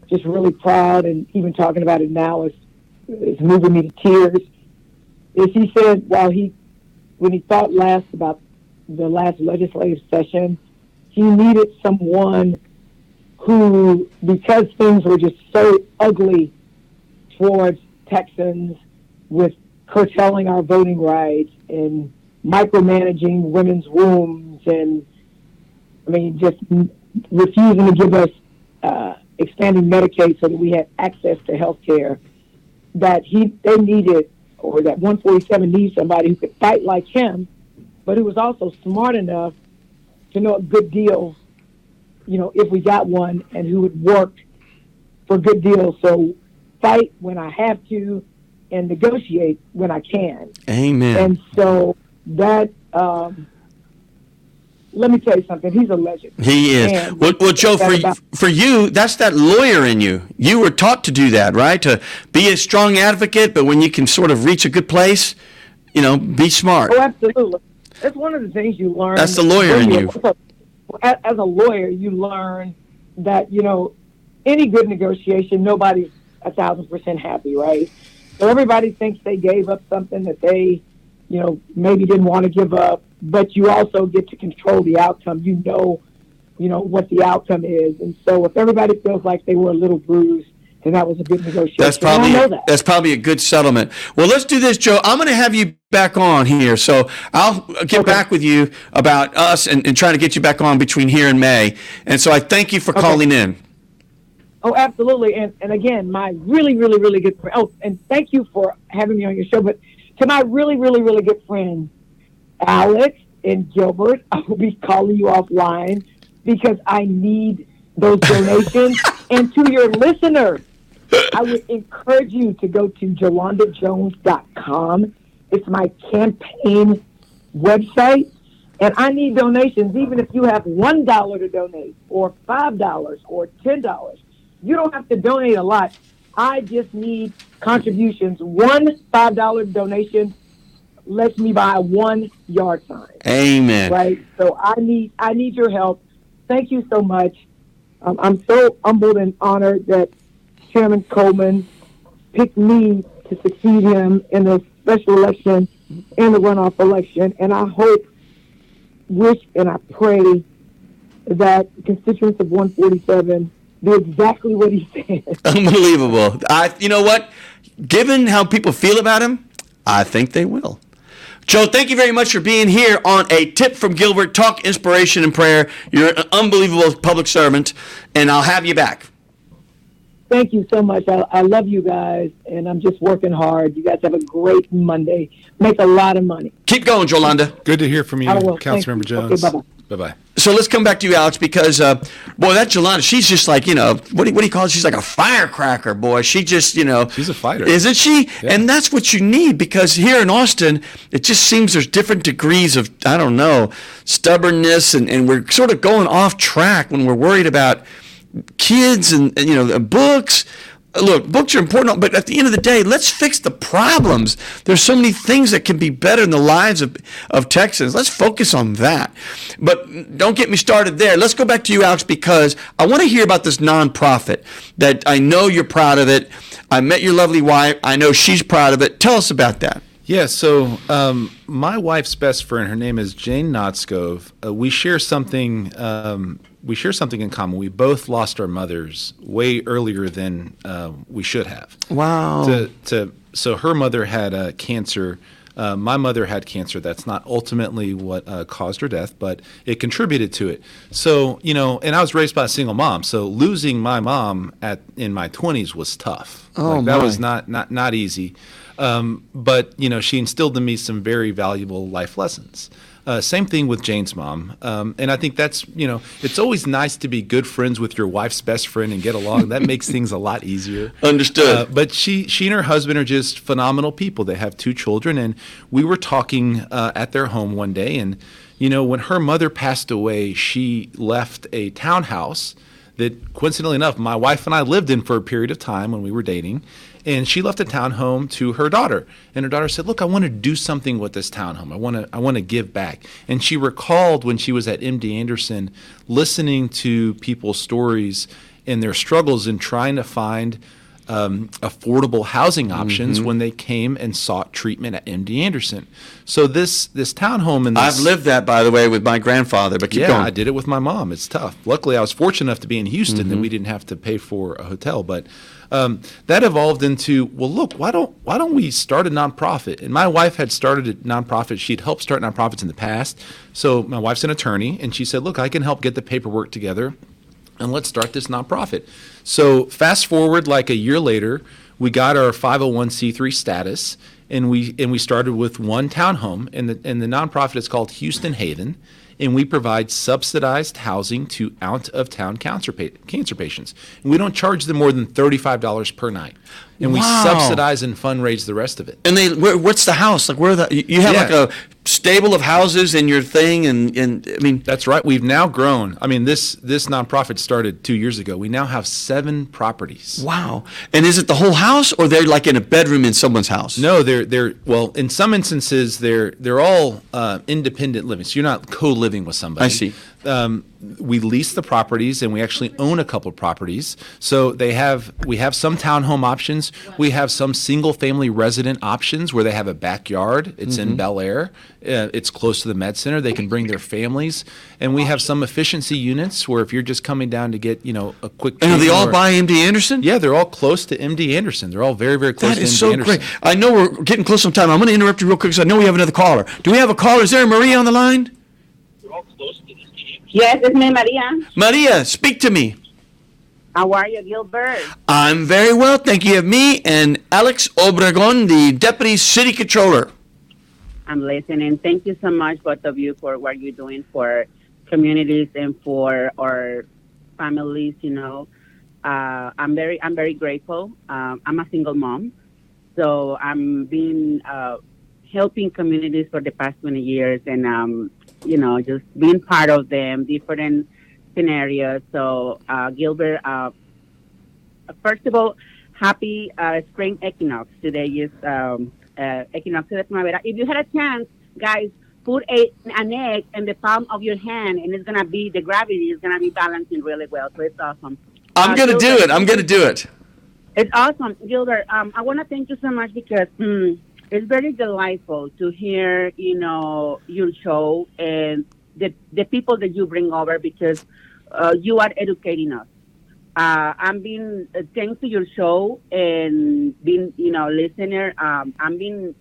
just really proud, and even talking about it now is, is moving me to tears, is he said while he, when he thought last about the last legislative session, he needed someone who, because things were just so ugly towards Texans with curtailing our voting rights and micromanaging women's wombs and I mean just refusing to give us uh, expanding Medicaid so that we had access to health care that he they needed or that 147 needs somebody who could fight like him but who was also smart enough to know a good deal you know if we got one and who would work for good deals so fight when I have to and negotiate when I can Amen. and so that, um, let me tell you something. He's a legend. He is. And Well, well Joe, for, about- for you, that's that lawyer in you. You were taught to do that, right? To be a strong advocate, but when you can sort of reach a good place, you know, be smart. Oh, absolutely. That's one of the things you learn. That's the lawyer in you. As a lawyer, you learn that you know any good negotiation, nobody's a thousand percent happy, right? So everybody thinks they gave up something that they, you know, maybe didn't want to give up, but you also get to control the outcome. You know, you know what the outcome is, and so if everybody feels like they were a little bruised, that was a good negotiation. That's probably know that. that's probably a good settlement. Well, let's do this, Joe. I'm going to have you back on here, so I'll get Okay. back with you about us and, and trying to get you back on between here and May. And so I thank you for calling in. Oh, absolutely. And and again, my really, really, really good friend. Oh, and thank you for having me on your show. But to my really, really, really good friend, Alex and Gilbert, *laughs* I will be calling you offline because I need those donations. *laughs* and to your listeners, I would encourage you to go to JolandaJones.com. It's my campaign website. And I need donations, even if you have $1 to donate, or $5, or $10. You don't have to donate a lot. I just need contributions. One $5 donation lets me buy one yard sign. Amen. Right. So I need I need your help. Thank you so much. Um, I'm so humbled and honored that Chairman Coleman picked me to succeed him in the special election and the runoff election. And I hope, wish, and I pray that constituents of 147 do exactly what he *laughs* said. Unbelievable. I, you know what? Given how people feel about him, I think they will. Joe, thank you very much for being here on a tip from Gilbert Talk Inspiration and Prayer. You're an unbelievable public servant, and I'll have you back. Thank you so much. I, I love you guys, and I'm just working hard. You guys have a great Monday. Make a lot of money. Keep going, Jolanda. Good to hear from you, I will. Thank Councilmember you. Okay, Jones. bye-bye. Bye bye. So let's come back to you, Alex, because uh, boy, that Jolanda, she's just like you know what do, what do you call it? She's like a firecracker, boy. She just you know She's a fighter. isn't she? Yeah. And that's what you need because here in Austin, it just seems there's different degrees of I don't know stubbornness, and, and we're sort of going off track when we're worried about kids and, and you know books. Look, books are important, but at the end of the day, let's fix the problems. There's so many things that can be better in the lives of, of Texans. Let's focus on that. But don't get me started there. Let's go back to you, Alex, because I want to hear about this nonprofit that I know you're proud of it. I met your lovely wife. I know she's proud of it. Tell us about that. Yeah, so um, my wife's best friend, her name is Jane Notskov. Uh, we share something. Um, we share something in common. We both lost our mothers way earlier than uh, we should have. Wow. To, to so her mother had uh, cancer. Uh, my mother had cancer. That's not ultimately what uh, caused her death, but it contributed to it. So you know, and I was raised by a single mom. So losing my mom at in my twenties was tough. Oh, like, that my. was not not not easy. Um, but you know, she instilled in me some very valuable life lessons. Uh, same thing with Jane's mom, um, and I think that's you know, it's always nice to be good friends with your wife's best friend and get along. That *laughs* makes things a lot easier. Understood. Uh, but she she and her husband are just phenomenal people. They have two children, and we were talking uh, at their home one day, and you know, when her mother passed away, she left a townhouse that coincidentally enough, my wife and I lived in for a period of time when we were dating. And she left a townhome to her daughter. And her daughter said, Look, I want to do something with this townhome. I want to I want to give back. And she recalled when she was at MD Anderson listening to people's stories and their struggles in trying to find um, affordable housing options Mm-hmm. when they came and sought treatment at MD Anderson. So this this townhome in this I've lived that, by the way, with my grandfather, but keep yeah, going. I did it with my mom. It's tough. Luckily, I was fortunate enough to be in Houston Mm-hmm. that we didn't have to pay for a hotel. But um, that evolved into well, look, why don't why don't we start a nonprofit? And my wife had started a nonprofit. She'd helped start nonprofits in the past. So my wife's an attorney, and she said, look, I can help get the paperwork together and let's start this nonprofit. So fast forward like a year later, we got our 501c3 status, and we and we started with one townhome, and the and the nonprofit is called Houston Haven, and we provide subsidized housing to out of town cancer pa- cancer patients. And we don't charge them more than thirty five dollars per night, and we subsidize and fundraise the rest of it. And they, where, what's the house? Like, where the you- you have Yeah. like a stable of houses in your thing, and and I mean, That's right. We've now grown. I mean, this this nonprofit started two years ago. We now have seven properties. wow. And is it the whole house, or they're like in a bedroom in someone's house? No, they're they're well. In some instances, they're they're all uh, independent living. So you're not co-living with somebody. I see. Um, we lease the properties, and we actually own a couple of properties. So they have we have some townhome options. We have some single-family resident options where they have a backyard. It's Mm-hmm. in Bellaire. Uh, it's close to the med center. They can bring their families, and we have some efficiency units where if you're just coming down to get you know a quick. And are they all or- by MD Anderson? Yeah, they're all close to MD Anderson. They're all very very close That to is MD so Anderson. great. I know we're getting close on time. I'm going to interrupt you real quick because I know we have another caller. Do we have a caller? Is there Maria on the line? Yes, it's me, Maria. Maria, speak to me. How are you, Gilbert? I'm very well, thank you. You have me and Alex Obregon, the Deputy City Controller. I'm listening. Thank you so much, both of you, for what you're doing for communities and for our families. You know, uh, I'm very, I'm very grateful. Um, I'm a single mom, so I'm been uh, helping communities for the past 20 years, and um, you know, just being part of them, different scenarios. So, uh, Gilbert, uh, first of all, happy uh, spring equinox. Today is um, uh, Equinox de Primavera. If you had a chance, guys, put a, an egg in the palm of your hand, and it's gonna be the gravity is gonna be balancing really well. So it's awesome. I'm Uh, going to do it. I'm going to do it. It's awesome, Gilbert. Um, I want to thank you so much because mm, it's very delightful to hear, you know, your show and the the people that you bring over because uh, you are educating us. Uh, I'm being uh, thanks to your show and being, you know, listener. Um, I'm been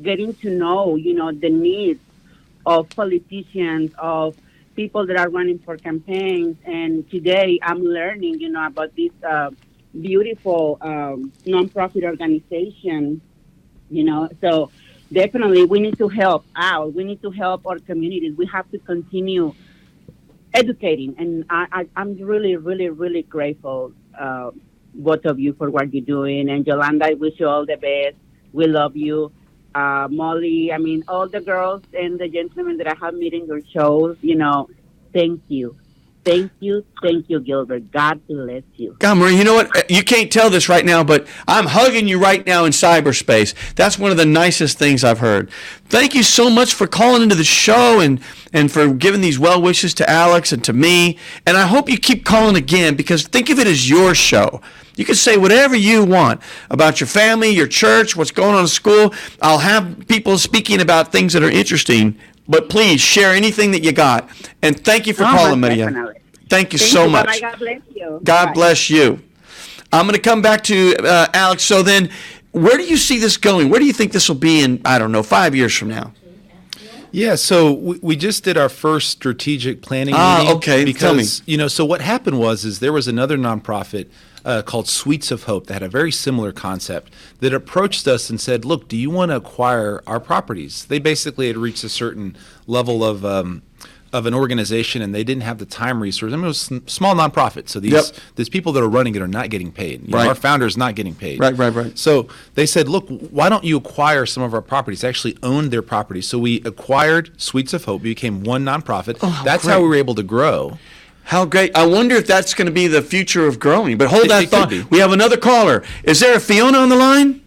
getting to know, you know, the needs of politicians, of people that are running for campaigns. And today I'm learning, you know, about this uh, beautiful um, nonprofit organization, you know. So definitely we need to help out. We need to help our communities. We have to continue educating. And I, I'm really, really, really grateful, uh, both of you, for what you're doing. And Jolanda, I wish you all the best. We love you. Uh, Molly, I mean, all the girls and the gentlemen that I have met in your shows, you know, thank you. Thank you. Thank you, Gilbert. God bless you. God, Marie, you know what? Uh, you can't tell this right now, but I'm hugging you right now in cyberspace. That's one of the nicest things I've heard. Thank you so much for calling into the show and, and for giving these well wishes to Alex and to me. And I hope you keep calling again because think of it as your show. You can say whatever you want about your family, your church, what's going on in school. I'll have people speaking about things that are interesting, but please share anything that you got. And thank you for Oh, calling, Maria. definitely. Thank you Thank so you. much. Bye-bye. God bless you. God Bye. bless you. I'm going to come back to uh, Alex. So then, where do you see this going? Where do you think this will be in, I don't know, five years from now? Yeah, so we, we just did our first strategic planning Ah, meeting. okay. Tell me. Because, you know, so what happened was is there was another nonprofit uh, called Suites of Hope that had a very similar concept that approached us and said, look, do you want to acquire our properties? They basically had reached a certain level of um, of an organization and they didn't have the time resources. I mean, it was a small nonprofit. So these, Yep. these people that are running it are not getting paid. You know, our founder is not getting paid. Right, right, right. So they said, look, why don't you acquire some of our properties? They actually owned their properties. So we acquired Suites of Hope, we became one nonprofit. Oh, That's great. how we were able to grow. How great. I wonder if that's going to be the future of growing. But hold It- that it thought. We have another caller. Is there a Fiona on the line?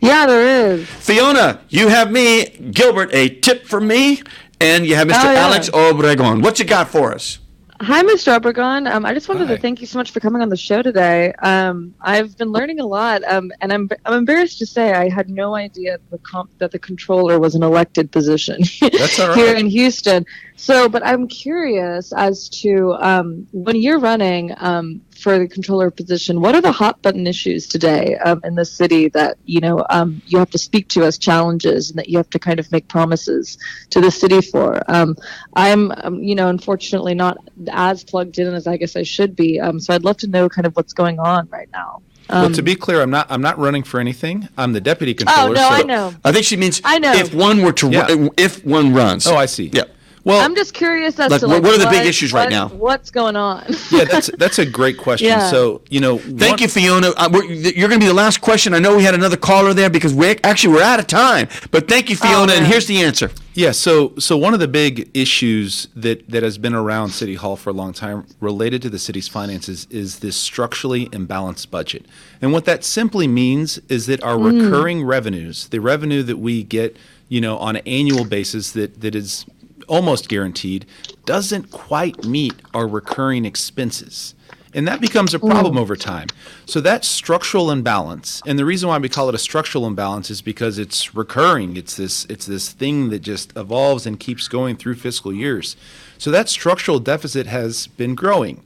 Yeah, there is. Fiona, you have me, Gilbert, a tip for me, and you have Mr. Oh, yeah. Alex Obregon. What you got for us? Hi, Mr. Obregon. Um, I just wanted Hi. to thank you so much for coming on the show today. Um, I've been learning a lot, um, and I'm I'm embarrassed to say I had no idea the comp- that the controller was an elected position *laughs* all here in Houston. So, but I'm curious as to um, when you're running um, for the controller position, what are the hot button issues today um, in the city that you know um, you have to speak to as challenges and that you have to kind of make promises to the city for? Um, I'm, um, you know, unfortunately not as plugged in as I guess I should be. Um, so I'd love to know kind of what's going on right now. Um, well, to be clear, I'm not I'm not running for anything. I'm the deputy controller. oh no, so- I know. I think she means I know. if one were to Yeah. run, if one runs. Oh, I see. Yeah. Well, I'm just curious as Like, to what- like, what are the big issues right what- now? What's going on? yeah, that's that's a great question. Yeah. So you know, Thank one- you, Fiona. Uh, we're, you're going to be the last question. I know we had another caller there because we actually we're out of time. But thank you, Fiona. and here's the answer. Yeah, so so one of the big issues that that has been around City Hall for a long time related to the city's finances is this structurally imbalanced budget. And what that simply means is that our recurring revenues, the revenue that we get, you know, on an annual basis that that is almost guaranteed, doesn't quite meet our recurring expenses. And that becomes a mm. problem over time. So that structural imbalance, and the reason why we call it a structural imbalance is because it's recurring. It's this it's this thing that just evolves and keeps going through fiscal years. So that structural deficit has been growing.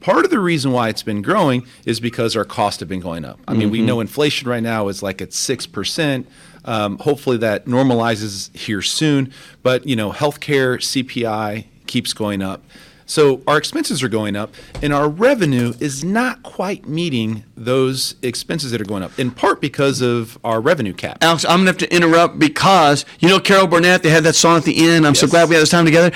Part of the reason why it's been growing is because our costs have been going up. I mean, we mm-hmm. know inflation right now is like at six percent. Um, hopefully that normalizes here soon. But you know, healthcare, CPI keeps going up. So our expenses are going up, and our revenue is not quite meeting those expenses that are going up. In part because of our revenue cap. Alex, I'm going to have to interrupt because you know Carol Burnett. They had that song at the end. I'm so glad we had this time together.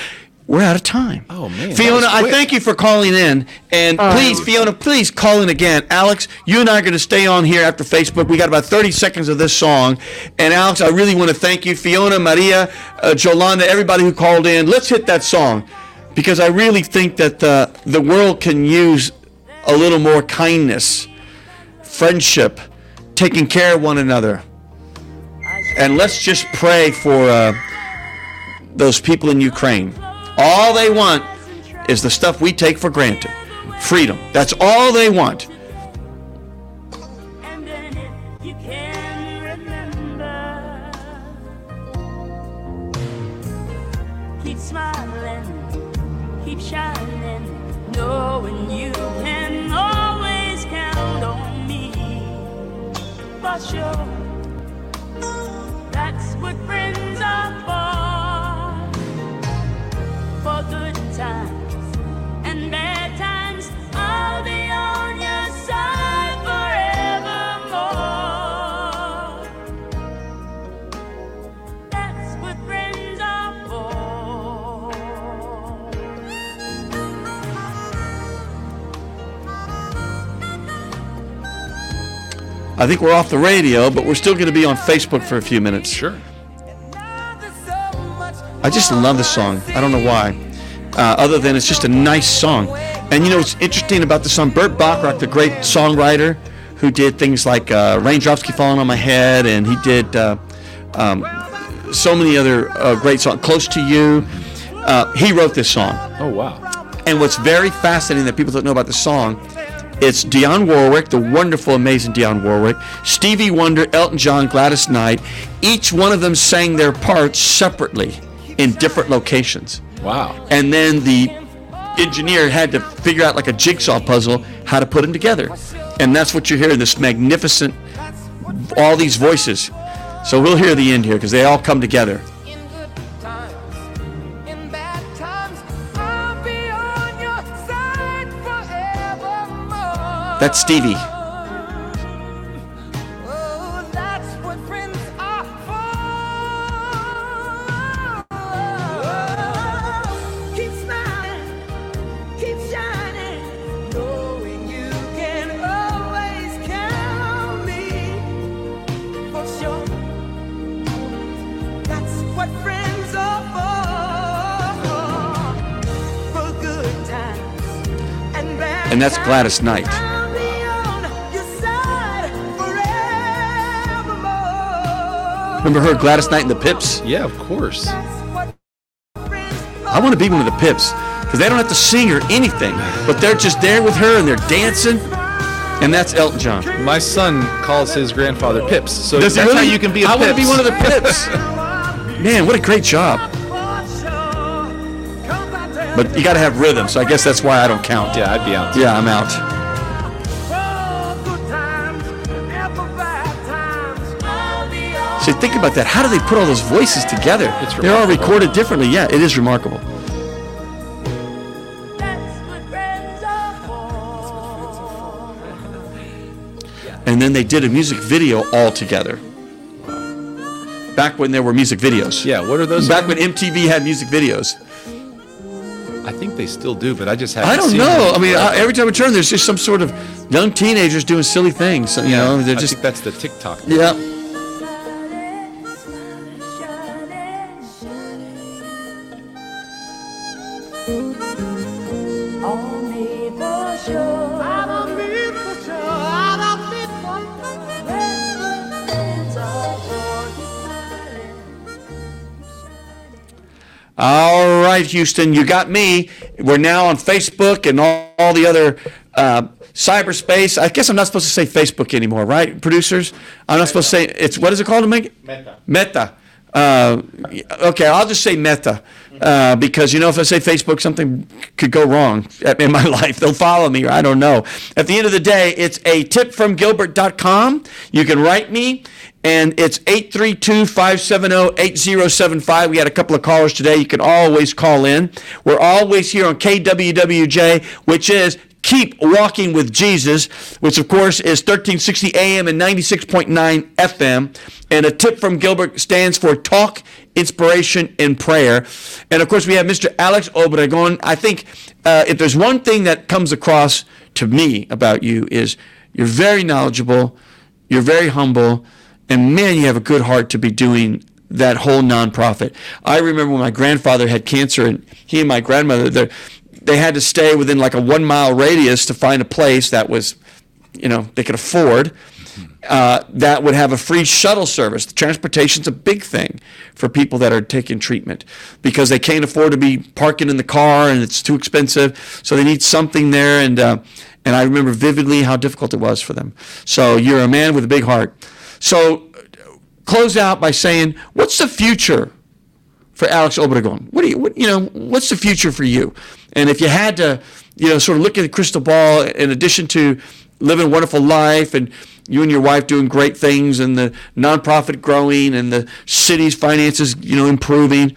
We're out of time. Oh, man, Fiona, I thank you for calling in, and please, Fiona, please call in again. Alex, you and I are going to stay on here after Facebook. We got about 30 seconds of this song, and Alex, I really want to thank you, Fiona, Maria, uh, Jolanda, everybody who called in. Let's hit that song because I really think that uh, the world can use a little more kindness, friendship, taking care of one another. and let's just pray for uh, those people in Ukraine. All they want is the stuff we take for granted freedom. That's all they want. Sure, that's what friends are for. I think we're off the radio, but we're still going to be on Facebook for a few minutes. Sure. I just love the song. I don't know why. Uh, other than it's just a nice song. And you know what's interesting about the song? Burt Bacharach, the great songwriter who did things like uh, Raindrops Keep Falling on My Head, and he did uh, um, so many other uh, great songs. Close to You. Uh, he wrote this song. Oh wow. And what's very fascinating that people don't know about the song, it's Dionne Warwick, the wonderful, amazing Dionne Warwick, Stevie Wonder, Elton John, Gladys Knight. Each one of them sang their parts separately in different locations. Wow. And then the engineer had to figure out like a jigsaw puzzle how to put them together. And that's what you're hearing this magnificent, all these voices. So we'll hear the end here because they all come together. Good Stevie. And that's Gladys Knight. Remember her, Gladys Knight and the Pips? Yeah, of course. That's what friends I want to be one of the Pips because they don't have to sing or anything, but they're just there with her and they're dancing. And that's Elton John. My son calls his grandfather Pips, so Does that's really? how you can be a I Pips. I want to be one of the Pips. Man, what a great job. But you got to have rhythm, so I guess that's why I don't count. Yeah, I'd be out. Yeah, I'm out. See, think about that. How do they put all those voices together? They're all recorded differently. Yeah, it is remarkable. That's what friends are for. And then they did a music video all together. Back when there were music videos. Yeah, what are those? Back when MTV had music videos. I think they still do, but I just haven't I don't know. I mean, uh, every time I turn, there's just some sort of young teenagers doing silly things. You know, they're I just think that's the TikTok. yeah. All right, Houston, you got me. We're now on Facebook and all, all the other uh, cyberspace. I guess I'm not supposed to say Facebook anymore, right, producers? I'm not supposed to say it's what is it called to make it? Meta. Meta. Uh, okay, I'll just say Meta uh, because you know if I say Facebook, something could go wrong in my *laughs* life. They'll follow me, or I don't know. At the end of the day, it's a tip from Gilbert.com. You can write me and it's 832-570-8075. We had a couple of callers today. You can always call in. We're always here on KWWJ, which is Keep Walking with Jesus, which of course is 1360 AM and 96.9 FM. And a tip from Gilbert stands for Talk, Inspiration, and Prayer. And of course, we have Mr. Alex Obregon. I think uh, if there's one thing that comes across to me about you is you're very knowledgeable, you're very humble, and man, you have a good heart to be doing that whole nonprofit. I remember when my grandfather had cancer, and he and my grandmother, they're- had to stay within like a one mile radius to find a place that was, you know, they could afford. uh, that would have a free shuttle service. Transportation's a big thing for people that are taking treatment because they can't afford to be parking in the car and it's too expensive. So they need something there. And uh, and I remember vividly how difficult it was for them. So you're a man with a big heart. So close out by saying, what's the future for Alex Obregon? What do you, what, you know, what's the future for you? And if you had to, you know, sort of look at the crystal ball, in addition to living a wonderful life and you and your wife doing great things and the nonprofit growing and the city's finances, you know, improving,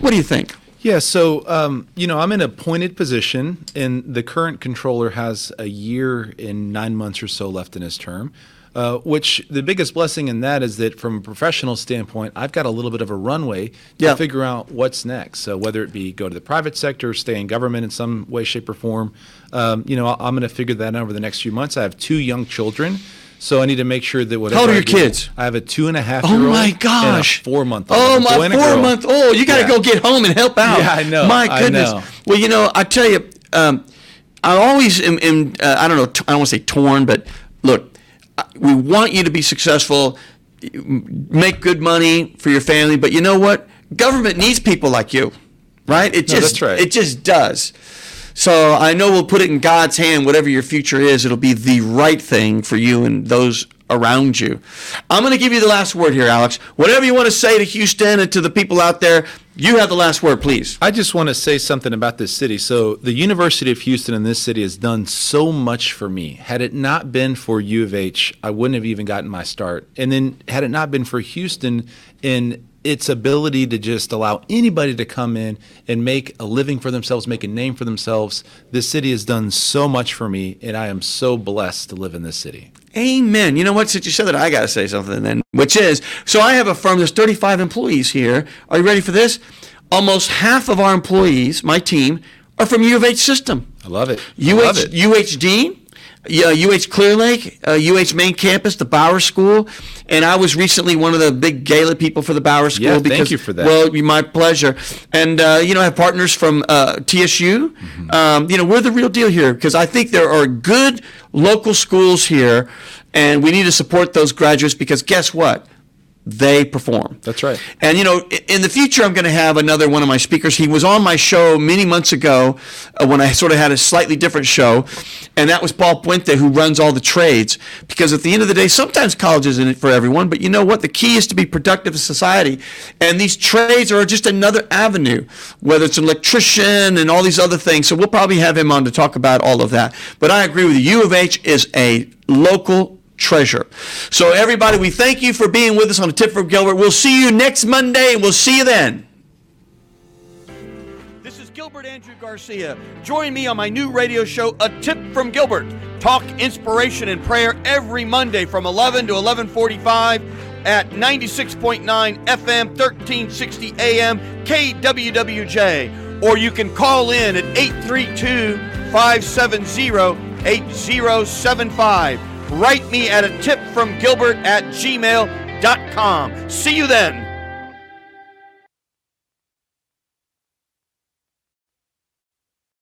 what do you think? Yeah, so um, you know, I'm in a pointed position, and the current controller has a year and nine months or so left in his term. Uh, which the biggest blessing in that is that from a professional standpoint, I've got a little bit of a runway to Yeah. figure out what's next. So whether it be go to the private sector, stay in government in some way, shape, or form, um, you know, I'm going to figure that out over the next few months. I have two young children. So I need to make sure that whatever. old are your do- kids? I have a two and a half. Oh my gosh! four month. Old. Oh my four month old! You got to Yeah. go get home and help out. Yeah, I know, My goodness. know. Well, you know, I tell you, um, I always am. am uh, I don't know. T- I don't want to say torn, but look, we want you to be successful, make good money for your family. But you know what? Government needs people like you, right? It No, just that's right. it just does. So I know we'll put it in God's hand. Whatever your future is, it'll be the right thing for you and those around you. I'm going to give you the last word here, Alex. Whatever you want to say to Houston and to the people out there, you have the last word, please. I just want to say something about this city. So, the University of Houston in this city has done so much for me. Had it not been for U of H, I wouldn't have even gotten my start. And then, had it not been for Houston in its ability to just allow anybody to come in and make a living for themselves, make a name for themselves, this city has done so much for me, and I am so blessed to live in this city. Amen. You know what? Since you said that, I got to say something then, which is so I have a firm, there's 35 employees here. Are you ready for this? Almost half of our employees, my team, are from U of H system. I love it. I love it. UHD, yeah, UH Clear Lake, uh, UH main campus, the Bauer School, and I was recently one of the big gala people for the Bauer School. Yeah, thank because, you for that. Well, be my pleasure. And uh, you know, I have partners from uh, TSU. Mm-hmm. Um, you know, we're the real deal here because I think there are good local schools here, and we need to support those graduates because guess what? They perform. That's right. And you know, in the future, I'm going to have another one of my speakers. He was on my show many months ago uh, when I sort of had a slightly different show, and that was Paul Puente, who runs all the trades. Because at the end of the day, sometimes college isn't for everyone, but you know what? The key is to be productive in society, and these trades are just another avenue, whether it's an electrician and all these other things. So we'll probably have him on to talk about all of that. But I agree with you. U of H is a local treasure. So, everybody, we thank you for being with us on a tip from Gilbert. We'll see you next Monday, and we'll see you then. This is Gilbert Andrew Garcia. Join me on my new radio show, A Tip from Gilbert. Talk inspiration and prayer every Monday from 11 to 11:45 at 96.9 FM, 1360 AM, KWWJ. Or you can call in at 832 570 8075. Write me at a tip from Gilbert at gmail.com. See you then.